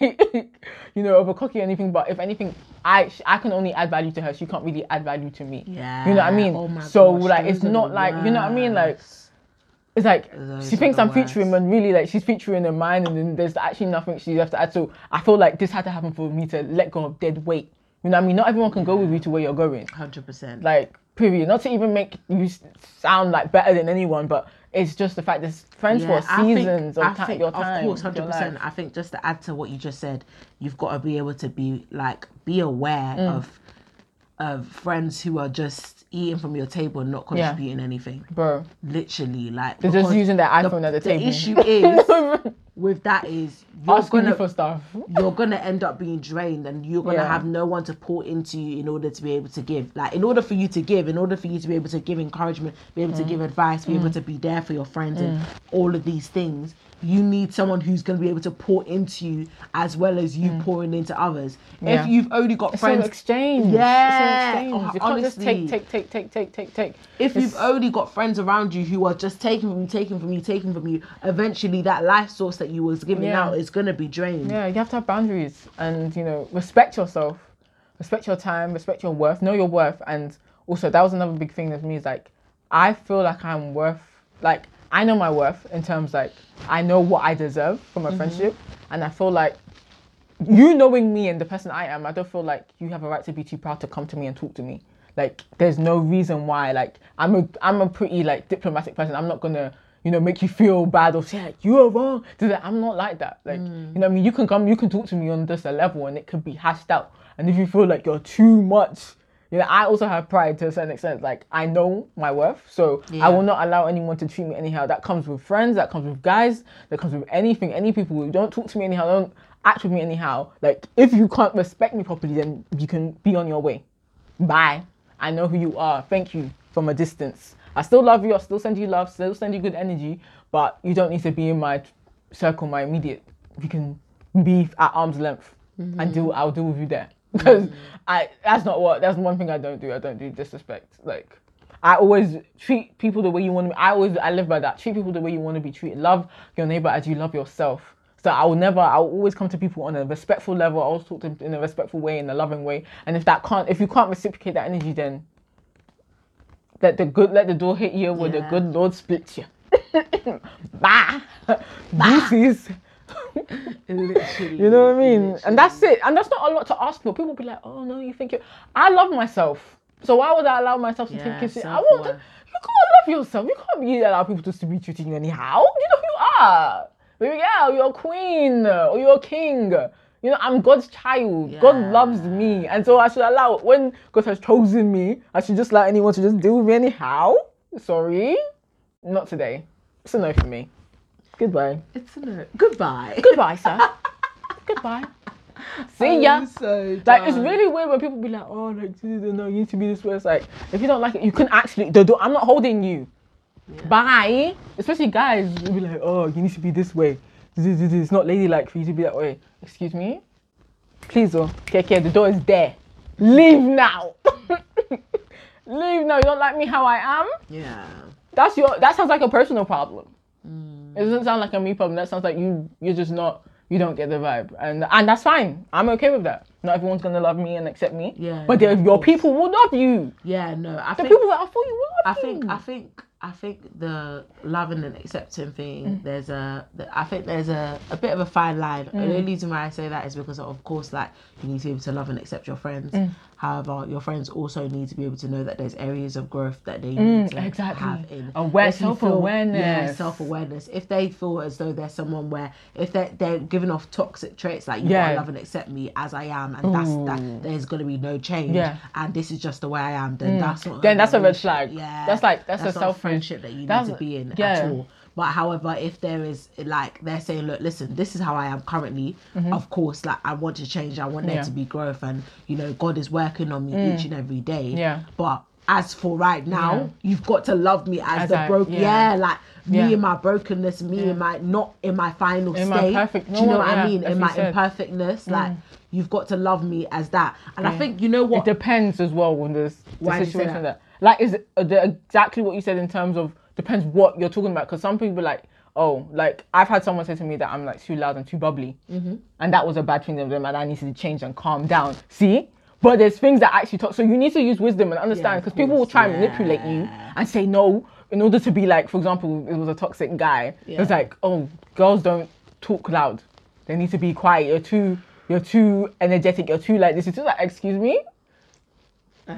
you know over cocky or anything, but if anything, I I can only add value to her. She can't really add value to me. Yeah. You know what I mean? Oh my so gosh, like it's not like you know what I mean? Like it's like Those she thinks I'm featuring worst. when really like she's featuring in mine and then there's actually nothing she has to add. So I feel like this had to happen for me to let go of dead weight. You know what I mean? Not everyone can go with you to where you're going. hundred percent. Like period. Not to even make you sound like better than anyone, but it's just the fact there's friends for I think- seasons I of think, your time. Of course, hundred percent. I think just to add to what you just said, you've got to be able to be like be aware Mm. of of friends who are just eating from your table and not Yeah. contributing anything. Bro, Literally, like they're just using their the, iPhone at the, the table. The issue *laughs* is with that is you're asking gonna you for stuff. *laughs* you're gonna end up being drained and you're gonna Yeah. have no one to pour into you in order to be able to give like in order for you to give in order for you to be able to give encouragement be able to Mm. give advice be able to be there for your friends and all of these things you need someone who's going to be able to pour into you as well as you pouring into others Mm. Yeah. if you've only got It's an friends exchange. Yeah, It's an exchange. oh, You can't just honestly. take, take, take, take, take, take, take. if you've It's- only got friends around you who are just taking from you taking from you taking from you eventually that life source that you was giving Yeah. out is going to be drained Yeah, you have to have boundaries and you know respect yourself, respect your time, respect your worth, know your worth, and also that was another big thing with me is like I feel like I'm worth like I know my worth in terms like I know what I deserve from a mm-hmm. friendship, and I feel like you knowing me and the person I am, I don't feel like you have a right to be too proud to come to me and talk to me. Like there's no reason why. Like I'm a I'm a pretty like diplomatic person. I'm not gonna you know make you feel bad or say like you are wrong. I'm not like that. Like you mm. know what I mean. You can come. You can talk to me on just a level and it could be hashed out. And if you feel like you're too much. You know, I also have pride to a certain extent. Like I know my worth, so Yeah. I will not allow anyone to treat me anyhow. That comes with friends, that comes with guys, that comes with anything, any people who don't talk to me anyhow, don't act with me anyhow. Like if you can't respect me properly, then you can be on your way. Bye. I know who you are. Thank you from a distance. I still love you. I still send you love. Still send you good energy. But you don't need to be in my circle, my immediate, You can be at arm's length Mm-hmm. and deal. I'll deal with you there because I. That's not what. That's one thing I don't do. I don't do disrespect. Like. I always treat people the way you want to. Be. I always I live by that. Treat people the way you want to be treated. Love your neighbor as you love yourself. So I will never. I will always come to people on a respectful level. I always talk to them in a respectful way, in a loving way. And if that can't, if you can't reciprocate that energy, then let the good, let the door hit you, where the good Lord splits you. *laughs* *laughs* Bye. Deuces. Literally. You know what I mean? And that's it. And that's not a lot to ask for. People will be like, oh no, you think you I love myself. So why would I allow myself to Yeah, take it? I want to, you can't love yourself. You can't be allow people just to be treating you anyhow. You know who you are. Baby girl, you're a queen or you're a king. You know, I'm God's child. God loves me. And so I should allow when God has chosen me, I should just allow anyone to just deal with me anyhow. Sorry. Not today. It's a no for me. Goodbye. It's a no. Goodbye. Goodbye, sir. *laughs* Goodbye. See ya. So Like it's really weird when people be like, "Oh, like no, you need to be this way." It's like if you don't like it, you can actually. The door, I'm not holding you. Bye. Especially guys will be like, "Oh, you need to be this way. It's not ladylike for you to be that way." Excuse me. Please, oh, okay, okay. The door is there. Leave now. *laughs* Leave now. You don't like me how I am. Yeah. That's your. That sounds like a personal problem. It doesn't sound like a me problem. That sounds like you. You're just not. You don't get the vibe, and and that's fine. I'm okay with that. Not everyone's gonna love me and accept me. Yeah, But no, your people will love you. Yeah. No. I The think. people that are for you will I love you. think. I think. I think the loving and accepting thing. Mm. There's a. the- I think there's a, a bit of a fine line. Mm. The only reason why I say that is because of course, like you need to be able to love and accept your friends. Mm. However, your friends also need to be able to know that there's areas of growth that they need to Mm, exactly. have in Aware- feel- self-awareness. Yeah, self awareness. If they feel as though there's someone where if they're they're giving off toxic traits like you Yeah. gotta love and accept me as I am, and that's that there's gonna be no change. Yeah. And this is just the way I am. Then that's not. Then that's a red flag. Yeah. That's like- that's a self friendship that you need to be in yeah. at all. But however, if there is like they're saying, look, listen, this is how I am currently. Of course, like I want to change. I want there Mm-hmm. Yeah. Mm. to be growth, and you know, God is working on me each and every day. Yeah. But as for right now, Yeah. you've got to love me as, As the broken. yeah. Yeah. like me Yeah. in my brokenness, me in my not in my final In my state. perfect- Do you know what I mean? In my said. imperfectness, like you've got to love me as that. And I think you know It what? depends as well when there's the Why do you say situation that? that? like is it, exactly what you said in terms of depends what you're talking about. Because some people are like oh like I've had someone say to me that I'm like too loud and too bubbly. Mm-hmm. and that was a bad thing to them and I needed to change and calm down. See? But there's things that actually talk so you need to use wisdom and understand because people will try and manipulate you and say no in order to be like for example it was a toxic guy. It was like oh girls don't talk loud. They need to be quiet. You're too you're too energetic. You're too like this it's just like excuse me?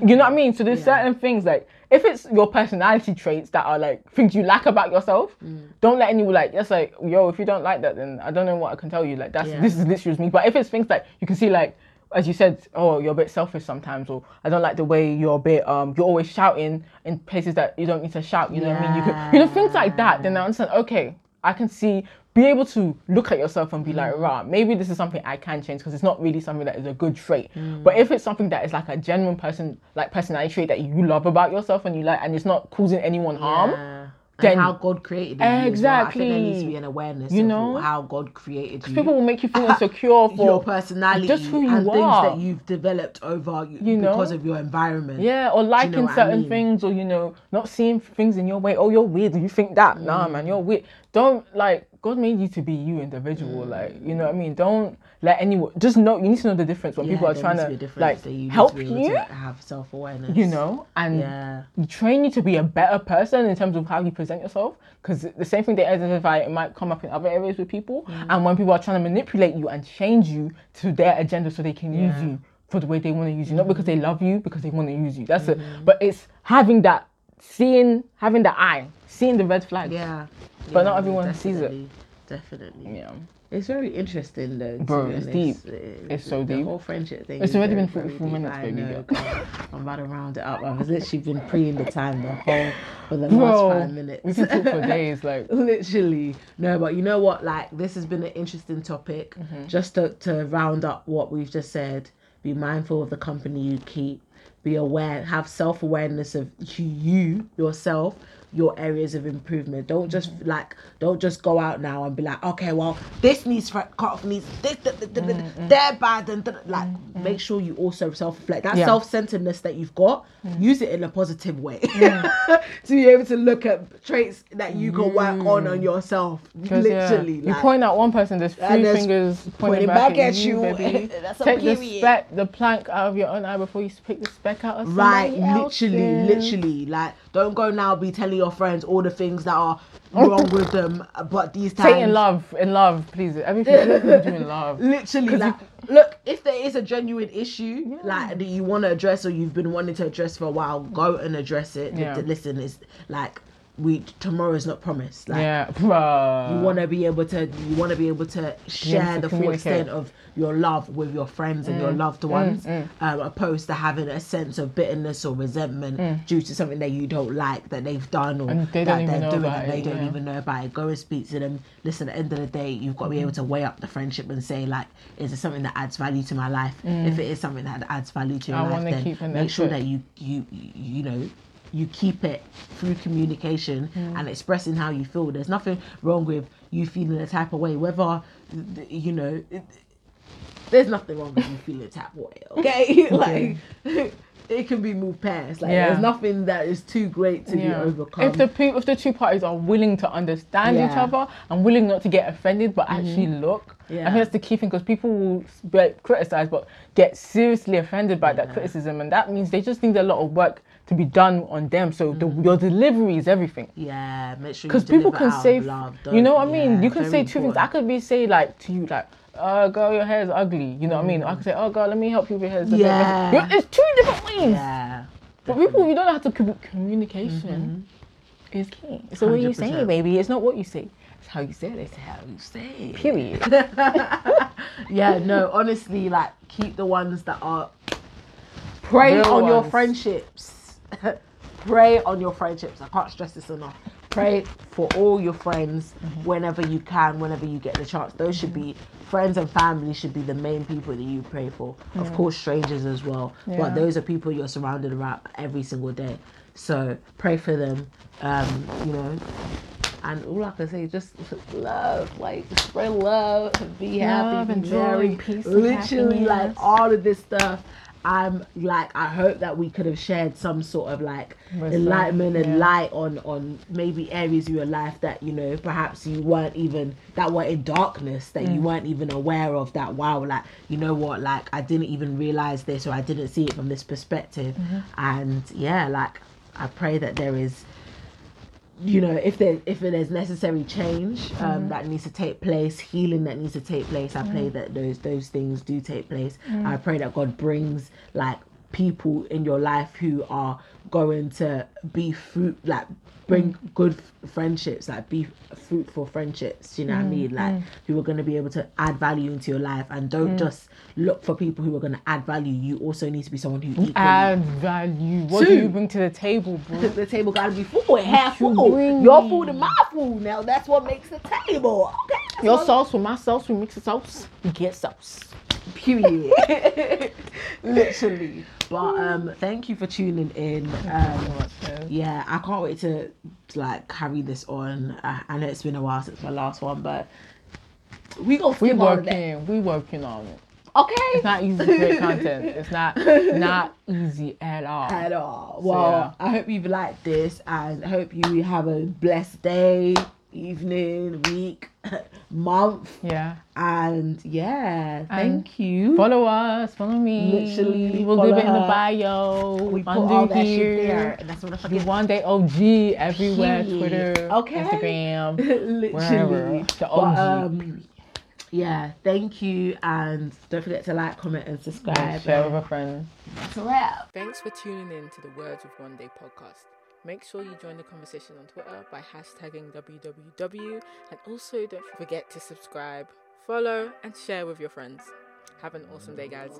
You know what I mean? So there's Yeah. certain things like if it's your personality traits that are like things you like about yourself, Mm. don't let anyone like that's like yo. If you don't like that, then I don't know what I can tell you. Like that's Yeah. this is literally me. But if it's things like you can see like as you said, oh you're a bit selfish sometimes, or I don't like the way you're a bit um you're always shouting in places that you don't need to shout. You know what I mean? You can you know things like that. Then I understand. Okay, I can see. Be able to look at yourself and be Mm. like, rah, maybe this is something I can change because it's not really something that is a good trait. Mm. But if it's something that is like a genuine person, like personality trait that you love about yourself and you like, and it's not causing anyone harm, Yeah. then- and how God created you. as well. I think there needs to be an awareness You of know? how God created you. people will make you feel *laughs* insecure for your personality just who you and things that you've developed over you, You know? because of your environment. Yeah, or liking what I certain mean? things, or you know, not seeing things in your way. Oh, you're weird. You think that? Nah, Mm. man, you're weird. Don't like God made you to be you, individual. Mm. Like you know what I mean. Don't let anyone. Just know you need to know the difference when Yeah, people are trying to be a difference like you need to help you. have self awareness. You know, and Yeah. train you to be a better person in terms of how you present yourself. Because the same thing they identify, it might come up in other areas with people. Mm. And when people are trying to manipulate you and change you to their agenda so they can use Yeah. Mm-hmm. you for the way they want to use you, not because they love you, because they want to use you. That's it. But it's having that, seeing, having the eye, seeing the red flag. Yeah. But not everyone sees it. definitely. Yeah. It's very interesting though. Bro, it's deep. Uh, It's so the deep. whole friendship thing. It's already been very 44 deep. minutes, baby know, girl. I'm about to round it up. I've literally been preing the time the whole for the Bro, last five minutes. we can talk for days. *laughs* Like, literally no but you know what like this has been an interesting topic Mm-hmm. just to, to round up what we've just said be mindful of the company you keep be aware have self-awareness of you yourself your areas of improvement. Don't just like don't just go out now and be like, okay, well, this needs cut off needs this, th- th- th- th- mm, mm. they're bad, and like mm, make sure you also self reflect. That Yeah. self centeredness that you've got, use it in a positive way *laughs* to be able to look at traits that you can work on on yourself. 'Cause, yeah, Literally, you point at one person, there's three there's fingers pointing pointing, back, at, you, you. baby. *laughs* That's a Take the speck, the plank out of your own eye before you pick the speck out of somebody Right, somebody literally, literally. Like, don't go now be telling your friends all the things that are *laughs* wrong with them, but these times. Say in love, in love, please. Everything, everything you do in love. *laughs* Literally, like, look, if there is a genuine issue, like, that you want to address or you've been wanting to address for a while, go and address it. Yeah. Listen, it's like, we tomorrow's not promised. Like, Yeah, bruh. you want to be able to you want to be able to share the full extent of your love with your friends and your Mm, loved ones um, opposed to having a sense of bitterness or resentment due to something that you don't like that they've done or Mm. They that they're doing and they it, don't yeah. even know about it go and speak to them listen at the end of the day you've got to be able Mm-hmm. to weigh up the friendship and say like is it something that adds value to my life if it is something that adds value to your Mm. I life then make sure that you you you know you keep it through communication Mm. and expressing how you feel. There's nothing wrong with you feeling a type of way, whether you know. It, there's nothing wrong with you feeling a type of way, *laughs* *laughs* okay? like it can be moved past. Like Yeah. there's nothing that is too great to be overcome. If the pe- if the two parties are willing to understand each Yeah. Mm-hmm. other and willing not to get offended, but actually look, I think that's the key thing because people will be criticized but get seriously offended by that criticism, and that means they just need a lot of work to be done on them. So the, Mm-hmm. your delivery is everything. yeah, make sure Because people can say, love. you know what I mean? yeah, You can say two things. I could be say like to you like, Oh girl, your hair is ugly. You know what I mean? I could say, oh, girl, let me help you with your hair. Yeah. It's two different ways. Yeah. But people, you don't have to commu- communication is key. So what you say, 100%. baby, it's not what you say. It's how you say it. It's How you say? it. period. *laughs* yeah, no, honestly, like keep the ones that are Real on your friendships. *laughs* pray on your friendships. I can't stress this enough. Pray for all your friends Mm-hmm. whenever you can, whenever you get the chance. Those should be friends and family should be the main people that you pray for. Of course, strangers as well, Yeah. but those are people you're surrounded around every single day. So pray for them. Um, you know, and all I can say is just love, like spread love, be happy, Love be and joy, merry. peace Literally, like all of this stuff. I'm like, I hope that we could have shared some sort of like enlightenment and yeah. light on on maybe areas of your life that you know perhaps you weren't even that were in darkness that Mm. you weren't even aware of. That wow, like you know what, like I didn't even realize this or I didn't see it from this perspective. Mm-hmm. And yeah, like I pray that there is you know if there if there's necessary change um, Mm-hmm. that needs to take place healing that needs to take place i Mm. pray that those those things do take place i pray that god brings like people in your life who are going to be fruit like bring Mm. good friendships like be fruitful friendships you know what i Mm, mean like who are going to be able to add value into your life and don't Mm. just look for people who are going to add value you also need to be someone who Add value. What do you bring to the table, bro? *laughs* the table gotta be full, half full. bring Your food and my food. Now that's what makes the table. Okay. Your sauce with my sauce, we mix the sauce, we get sauce. Period. *laughs* Literally. But um, thank you for tuning in. Um, yeah, I can't wait to, to like carry this on. I, I know it's been a while since my last one, but we gonna We skip all of that. working, we working on it. Okay. It's not easy to create content. *laughs* It's not not easy at all. at all. Well, yeah. I hope you've liked this and I hope you have a blessed day, evening, week, month. Yeah. And yeah, And thank you. Follow us, follow me. Literally, we'll follow leave it in the bio. we put under all that here. shit there. And that's what I The forget. one day OG everywhere, Period. Twitter, Okay. Instagram, *laughs* Literally. wherever. The But, OG. um, yeah, thank you. And don't forget to like, comment, and subscribe. Share with a friend. That's a wrap. Thanks for tuning in to the Words of One Day podcast. Make sure you join the conversation on Twitter by hashtagging WWW and also don't forget to subscribe, follow, and share with your friends. Have an awesome day, guys.